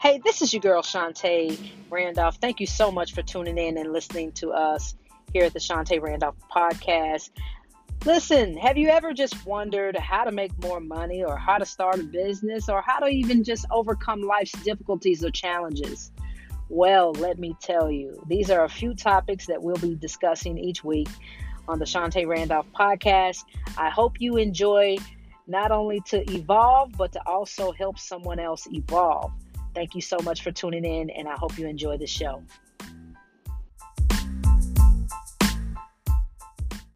Hey, this is your girl Shante Randolph. Thank you so much for tuning in and listening to us here at the Shante Randolph podcast. Listen, have you ever just wondered how to make more money or how to start a business or how to even just overcome life's difficulties or challenges? Well, let me tell you, these are a few topics that we'll be discussing each week on the Shante Randolph podcast. I hope you enjoy not only to evolve, but to also help someone else evolve. Thank you so much for tuning in, and I hope you enjoy the show.